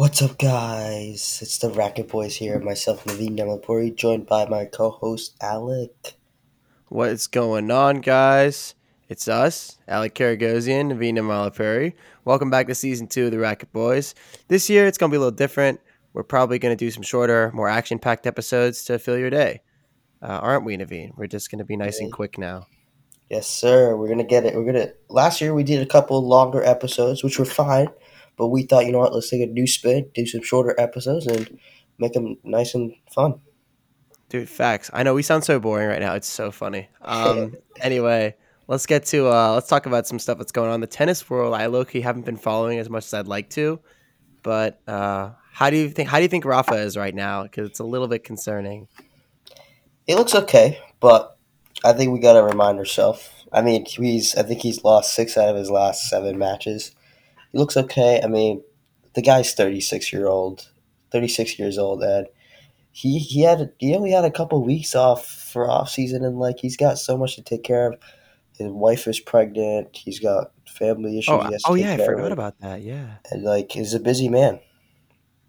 What's up, guys? It's the Racket Boys here. Myself, Naveen Yamalpuri, joined by my co-host Alec. What is going on, guys? It's us, Alec Karagosian, Navina Malapuri. Welcome back to season two of the Racket Boys. This year, it's going to be a little different. We're probably going to do some shorter, more action-packed episodes to fill your day. Uh, aren't we, Naveen? We're just going to be nice and quick now. Yes, sir. We're gonna get it. We're gonna. Last year we did a couple longer episodes, which were fine, but we thought, you know what? Let's take a new spin, do some shorter episodes, and make them nice and fun. Dude, facts. I know we sound so boring right now. It's so funny. Um, anyway, let's get to uh, let's talk about some stuff that's going on the tennis world. I low key haven't been following as much as I'd like to, but uh, how do you think? How do you think Rafa is right now? Because it's a little bit concerning. It looks okay, but I think we gotta remind ourselves. I mean, he's. I think he's lost six out of his last seven matches. He looks okay. I mean, the guy's thirty six year old, thirty six years old, and he he had he only had a couple weeks off for off season, and like he's got so much to take care of. His wife is pregnant. He's got family issues. Oh, he has to oh yeah, I forgot of. about that. Yeah. And like, he's a busy man.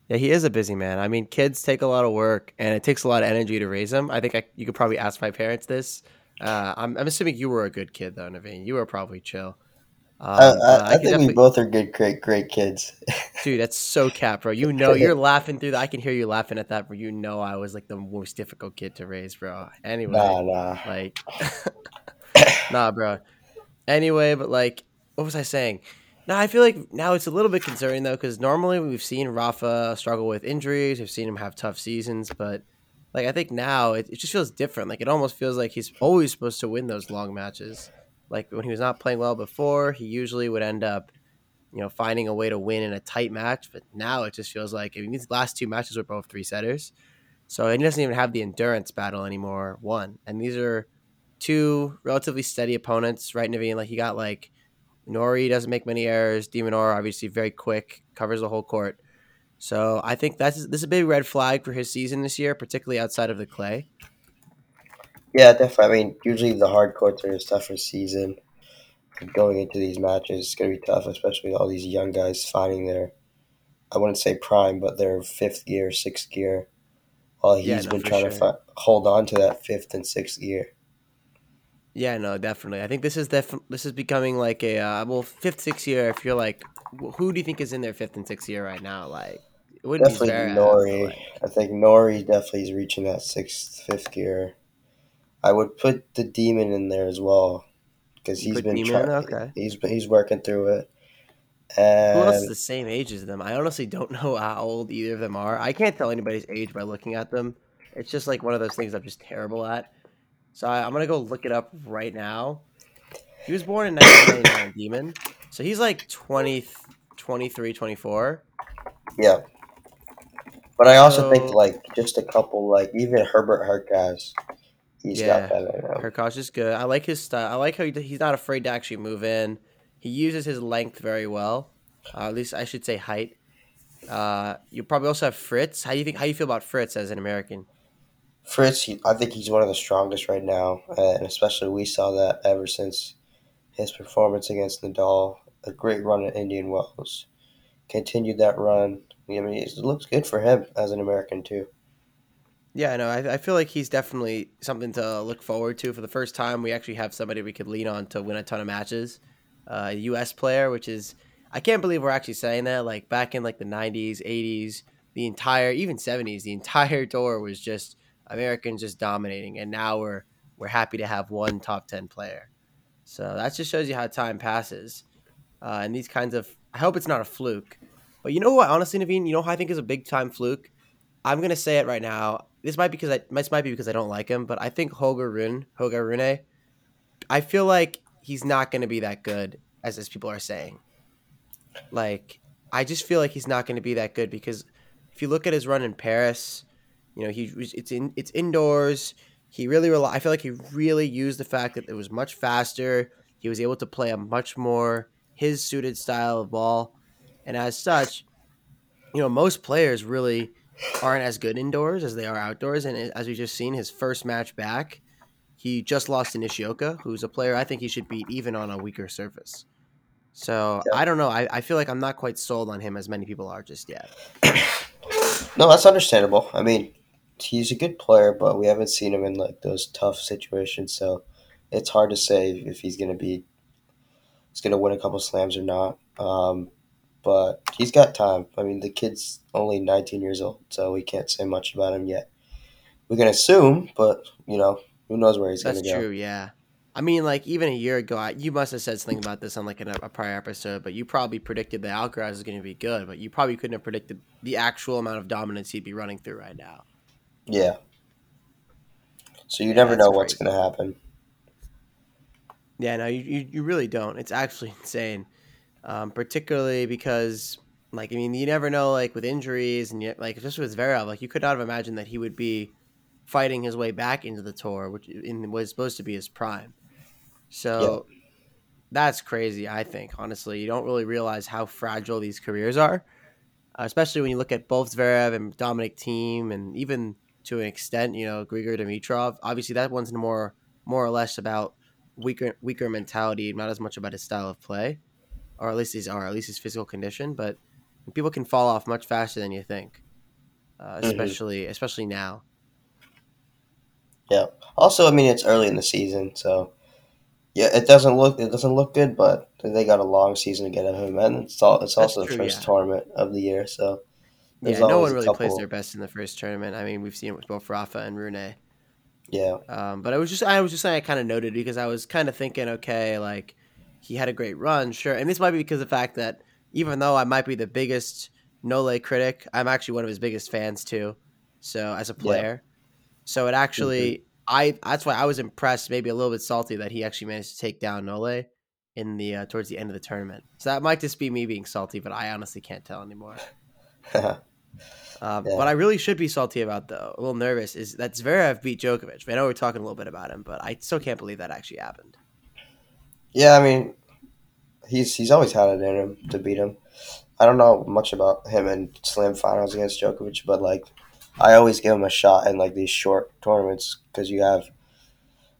Yeah, he is a busy man. I mean, kids take a lot of work, and it takes a lot of energy to raise them. I think I, you could probably ask my parents this. Uh, I'm, I'm assuming you were a good kid, though, Naveen. You were probably chill. Um, I, but I, I think we both are good, great, great kids. dude, that's so cap, bro. You know, you're laughing through that. I can hear you laughing at that, bro. You know, I was like the most difficult kid to raise, bro. Anyway, nah, nah. like, nah, bro. Anyway, but like, what was I saying? No, I feel like now it's a little bit concerning though, because normally we've seen Rafa struggle with injuries, we've seen him have tough seasons, but like I think now it, it just feels different. Like it almost feels like he's always supposed to win those long matches. Like when he was not playing well before, he usually would end up, you know, finding a way to win in a tight match. But now it just feels like I mean these last two matches were both three setters, so he doesn't even have the endurance battle anymore. One, and these are two relatively steady opponents, right, Naveen? Like he got like Norrie doesn't make many errors. De Minaur obviously very quick, covers the whole court. So I think that's this is a big red flag for his season this year, particularly outside of the clay. Yeah, definitely. I mean, usually the hard courts are his tougher season. Going into these matches, it's going to be tough, especially with all these young guys finding their, I wouldn't say prime, but their fifth gear, sixth gear, while he's Yeah, no, been trying to fi- hold on to that fifth and sixth gear. Yeah, no, definitely. I think this is def- this is becoming like a uh, well fifth, sixth year. If you're like, who do you think is in their fifth and sixth year right now? Like, it wouldn't Definitely be Norrie. but, like- I think Norrie definitely is reaching that sixth, fifth gear. I would put the demon in there as well because he's been Demon Okay. He's he's working through it. Who else is And the same age as them? I honestly don't know how old either of them are. I can't tell anybody's age by looking at them. It's just like one of those things I'm just terrible at. So I, I'm gonna go look it up right now. He was born in 1999, Demon. So he's like 20, 23, 24. yeah, but I also think like just a couple like even Hubert Hurkacz, he's Yeah. got that in him. Hurkacz is good. I like his style. I like how he, he's not afraid to actually move in. He uses his length very well. Uh, at least I should say height. Uh, you probably also have Fritz. How do you think? How do you feel about Fritz as an American? Fritz, he, I think he's one of the strongest right now, and especially we saw that ever since his performance against Nadal. A great run at Indian Wells. Continued that run. I mean, it looks good for him as an American too. Yeah, no, I, I feel like he's definitely something to look forward to. For the first time, we actually have somebody we could lean on to win a ton of matches. Uh, a U.S. player, which is I can't believe we're actually saying that. Like back in like the '90s, '80s, the entire even '70s, the entire tour was just Americans just dominating, and now we're we're happy to have one top ten player. So that just shows you how time passes. Uh, and these kinds of, I hope it's not a fluke. But you know what, honestly, Naveen, you know I think is a big time fluke? I'm gonna say it right now. This might be because I this might be because I don't like him, but I think Holger Rune, Holger Rune, I feel like he's not gonna be that good as as people are saying. Like, I just feel like he's not gonna be that good because if you look at his run in Paris, you know he it's in it's indoors. He really rely. I feel like he really used the fact that it was much faster. He was able to play a much more his suited style of ball, and as such, you know most players really aren't as good indoors as they are outdoors. And as we just seen, his first match back, he just lost to Nishioka, who's a player I think he should beat even on a weaker surface. So Yeah. I don't know. I, I feel like I'm not quite sold on him as many people are just yet. No, that's understandable. I mean, he's a good player, but we haven't seen him in like those tough situations, so it's hard to say if he's gonna be he's gonna win a couple slams or not. Um, but he's got time. I mean, the kid's only 19 years old, so we can't say much about him yet. We can assume, but you know, who knows where he's gonna go? That's true. Yeah. I mean, like even a year ago, I, you must have said something about this on like a, a prior episode, but you probably predicted that Alcaraz is going to be good, but you probably couldn't have predicted the actual amount of dominance he'd be running through right now. Yeah. So you never That's know what's gonna happen. Yeah, no, you, you, you really don't. It's actually insane, um, particularly because, like, I mean, you never know, like, with injuries and yet, like, especially with Zverev, like, you could not have imagined that he would be fighting his way back into the tour, which in, was supposed to be his prime. So that's crazy. I think honestly, you don't really realize how fragile these careers are, uh, especially when you look at both Zverev and Dominic Thiem and even to an extent, you know, Grigor Dimitrov. Obviously, that one's more more or less about weaker weaker mentality, not as much about his style of play, or at least his or at least his physical condition. But people can fall off much faster than you think, uh, Mhm. especially especially now. Yeah. Also, I mean, it's early in the season, so yeah, it doesn't look it doesn't look good, but they got a long season to get him, and it's all it's That's also true, the first yeah. tournament of the year, so there's yeah, no one really plays their best in the first tournament. I mean, we've seen it with both Rafa and Rune. yeah, Um, but I was just I was just saying I kind of noted because I was kind of thinking, okay, like he had a great run, sure, and this might be because of the fact that even though I might be the biggest Nole critic, I'm actually one of his biggest fans too. So as a player, so it actually I that's why I was impressed, maybe a little bit salty that he actually managed to take down Nole in the uh, towards the end of the tournament. So that might just be me being salty, but I honestly can't tell anymore. Um, Yeah. What I really should be salty about, though, a little nervous, is that Zverev beat Djokovic. I know we're talking a little bit about him, but I still can't believe that actually happened. Yeah. I mean, he's he's always had it in him to beat him. I don't know much about him in slam finals against Djokovic, but like, I always give him a shot in like these short tournaments because you have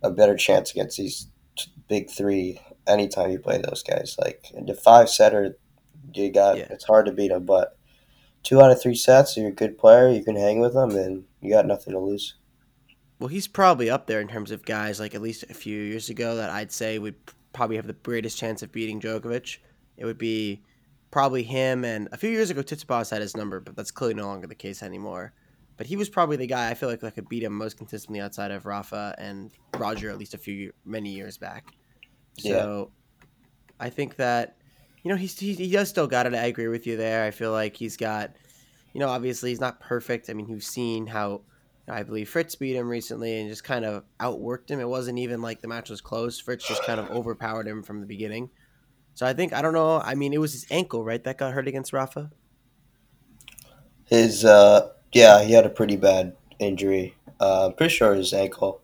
a better chance against these t- big three anytime you play those guys. Like the five setter, you got Yeah. it's hard to beat them, but two out of three sets, you're a good player, you can hang with them, and you got nothing to lose. Well, he's probably up there in terms of guys, like at least a few years ago, that I'd say would probably have the greatest chance of beating Djokovic. It would be probably him, and a few years ago, Tsitsipas had his number, but that's clearly no longer the case anymore. But he was probably the guy I feel like that could beat him most consistently outside of Rafa and Roger, at least a few many years back. So I think that you know he's he, he does still got it. I agree with you there. I feel like he's got you know obviously he's not perfect. I mean you've seen how I believe Fritz beat him recently and just kind of outworked him. It wasn't even like the match was close. Fritz just kind of overpowered him from the beginning. So I think I don't know. I mean it was his ankle right that got hurt against Rafa. His, uh, yeah, he had a pretty bad injury. Uh, I'm pretty sure his ankle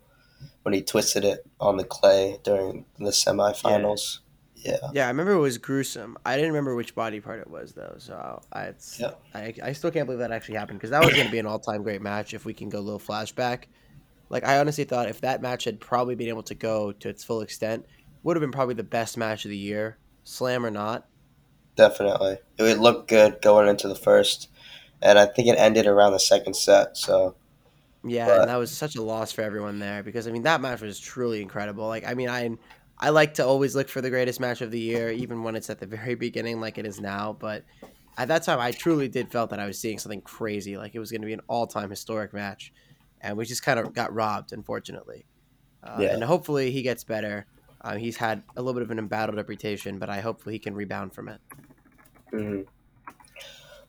when he twisted it on the clay during the semifinals. Yeah, Yeah, Yeah, I remember it was gruesome. I didn't remember which body part it was though. So I, Yeah. I, I still can't believe that actually happened because that was going to be an all-time great match if we can go a little flashback. Like I honestly thought if that match had probably been able to go to its full extent, would have been probably the best match of the year, slam or not. definitely. It would look good going into the first, and I think it ended around the second set. So Yeah, But- and that was such a loss for everyone there because I mean that match was truly incredible. Like I mean I I like to always look for the greatest match of the year even when it's at the very beginning like it is now, but at that time I truly did felt that I was seeing something crazy like it was going to be an all-time historic match and we just kind of got robbed unfortunately. Uh, Yeah. and hopefully he gets better. Uh, he's had a little bit of an embattled reputation, but I hopefully he can rebound from it. mhm.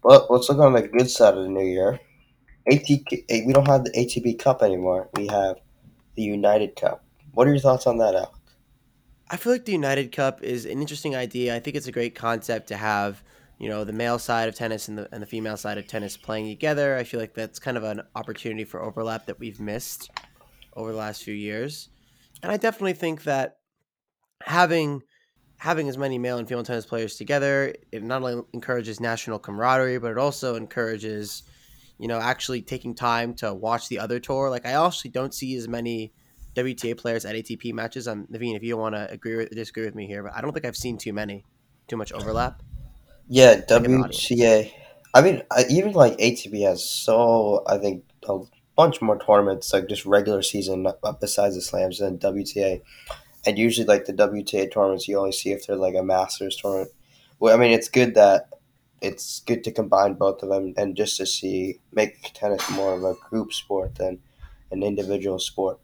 Well, let's look on the good side of the new year. ATK, eh, we don't have the ATP Cup anymore. We have the United Cup. What are your thoughts on that, Al? I feel like the United Cup is an interesting idea. I think it's a great concept to have, you know, the male side of tennis and the and the female side of tennis playing together. I feel like that's kind of an opportunity for overlap that we've missed over the last few years. And I definitely think that having having as many male and female tennis players together, it not only encourages national camaraderie, but it also encourages, you know, actually taking time to watch the other tour. Like I actually don't see as many WTA players at ATP matches. Um, Naveen, if you don't want to agree or disagree with me here, but I don't think I've seen too many. too much overlap. Yeah, Like an audience. WTA. I mean, I, even like ATP has so I think a bunch more tournaments like just regular season besides the slams than WTA. And usually, like the WTA tournaments, you only see if they're like a Masters tournament. Well, I mean, it's good that it's good to combine both of them and just to see make tennis more of a group sport than an individual sport.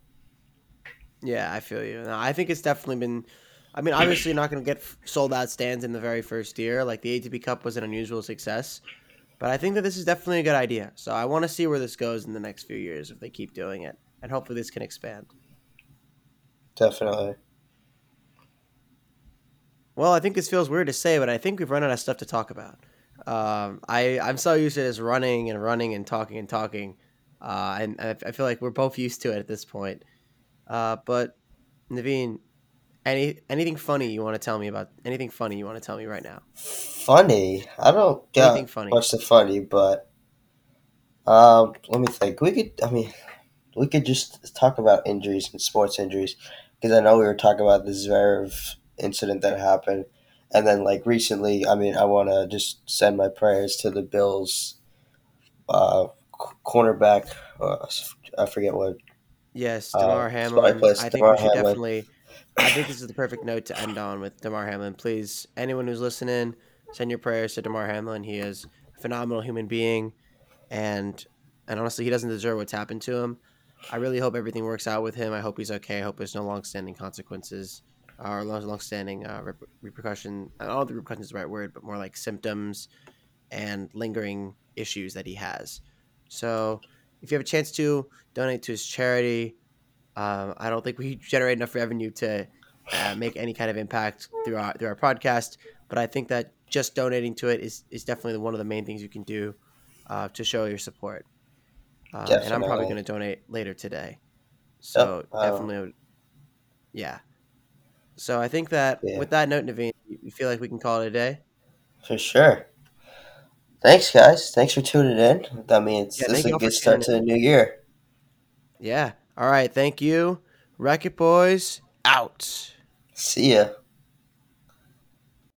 Yeah, I feel you. No, I think it's definitely been. I mean, obviously, you're not going to get sold out stands in the very first year. Like the ATP Cup was an unusual success, but I think that this is definitely a good idea. So I want to see where this goes in the next few years if they keep doing it, and hopefully this can expand. Definitely. Well, I think this feels weird to say, but I think we've run out of stuff to talk about. Um, I I'm so used to this running and running and talking and talking, uh, and I, I feel like we're both used to it at this point. Uh, but Naveen, any anything funny you want to tell me about? Anything funny you want to tell me right now? Funny. I don't get Anything funny? much the funny, but um, let me think. We could. I mean, we could just talk about injuries and sports injuries because I know we were talking about the Zverev incident that happened, and then like recently, I mean, I want to just send my prayers to the Bills uh, cornerback. Uh, I forget what. Yes, Uh, Damar Hamlin. place, I think Damar we should Hamlin. definitely. I think this is the perfect note to end on with Damar Hamlin. Please, anyone who's listening, send your prayers to Damar Hamlin. He is a phenomenal human being, and and honestly, he doesn't deserve what's happened to him. I really hope everything works out with him. I hope he's okay. I hope there's no long-standing consequences or long- long-standing uh, rep- repercussion. I don't know if the repercussion is the right word, but more like symptoms and lingering issues that he has. So, if you have a chance to donate to his charity, um, I don't think we generate enough revenue to uh, make any kind of impact through our through our podcast. But I think that just donating to it is, is definitely one of the main things you can do uh, to show your support. Um, and I'm probably going to donate later today. So um, definitely, would- yeah. So I think that Yeah. with that note, Naveen, you feel like we can call it a day. For sure. Thanks, guys. Thanks for tuning in. I mean, it's, Yeah, this is a good start to the new year. Yeah. All right. Thank you. Racket Boys out. See ya.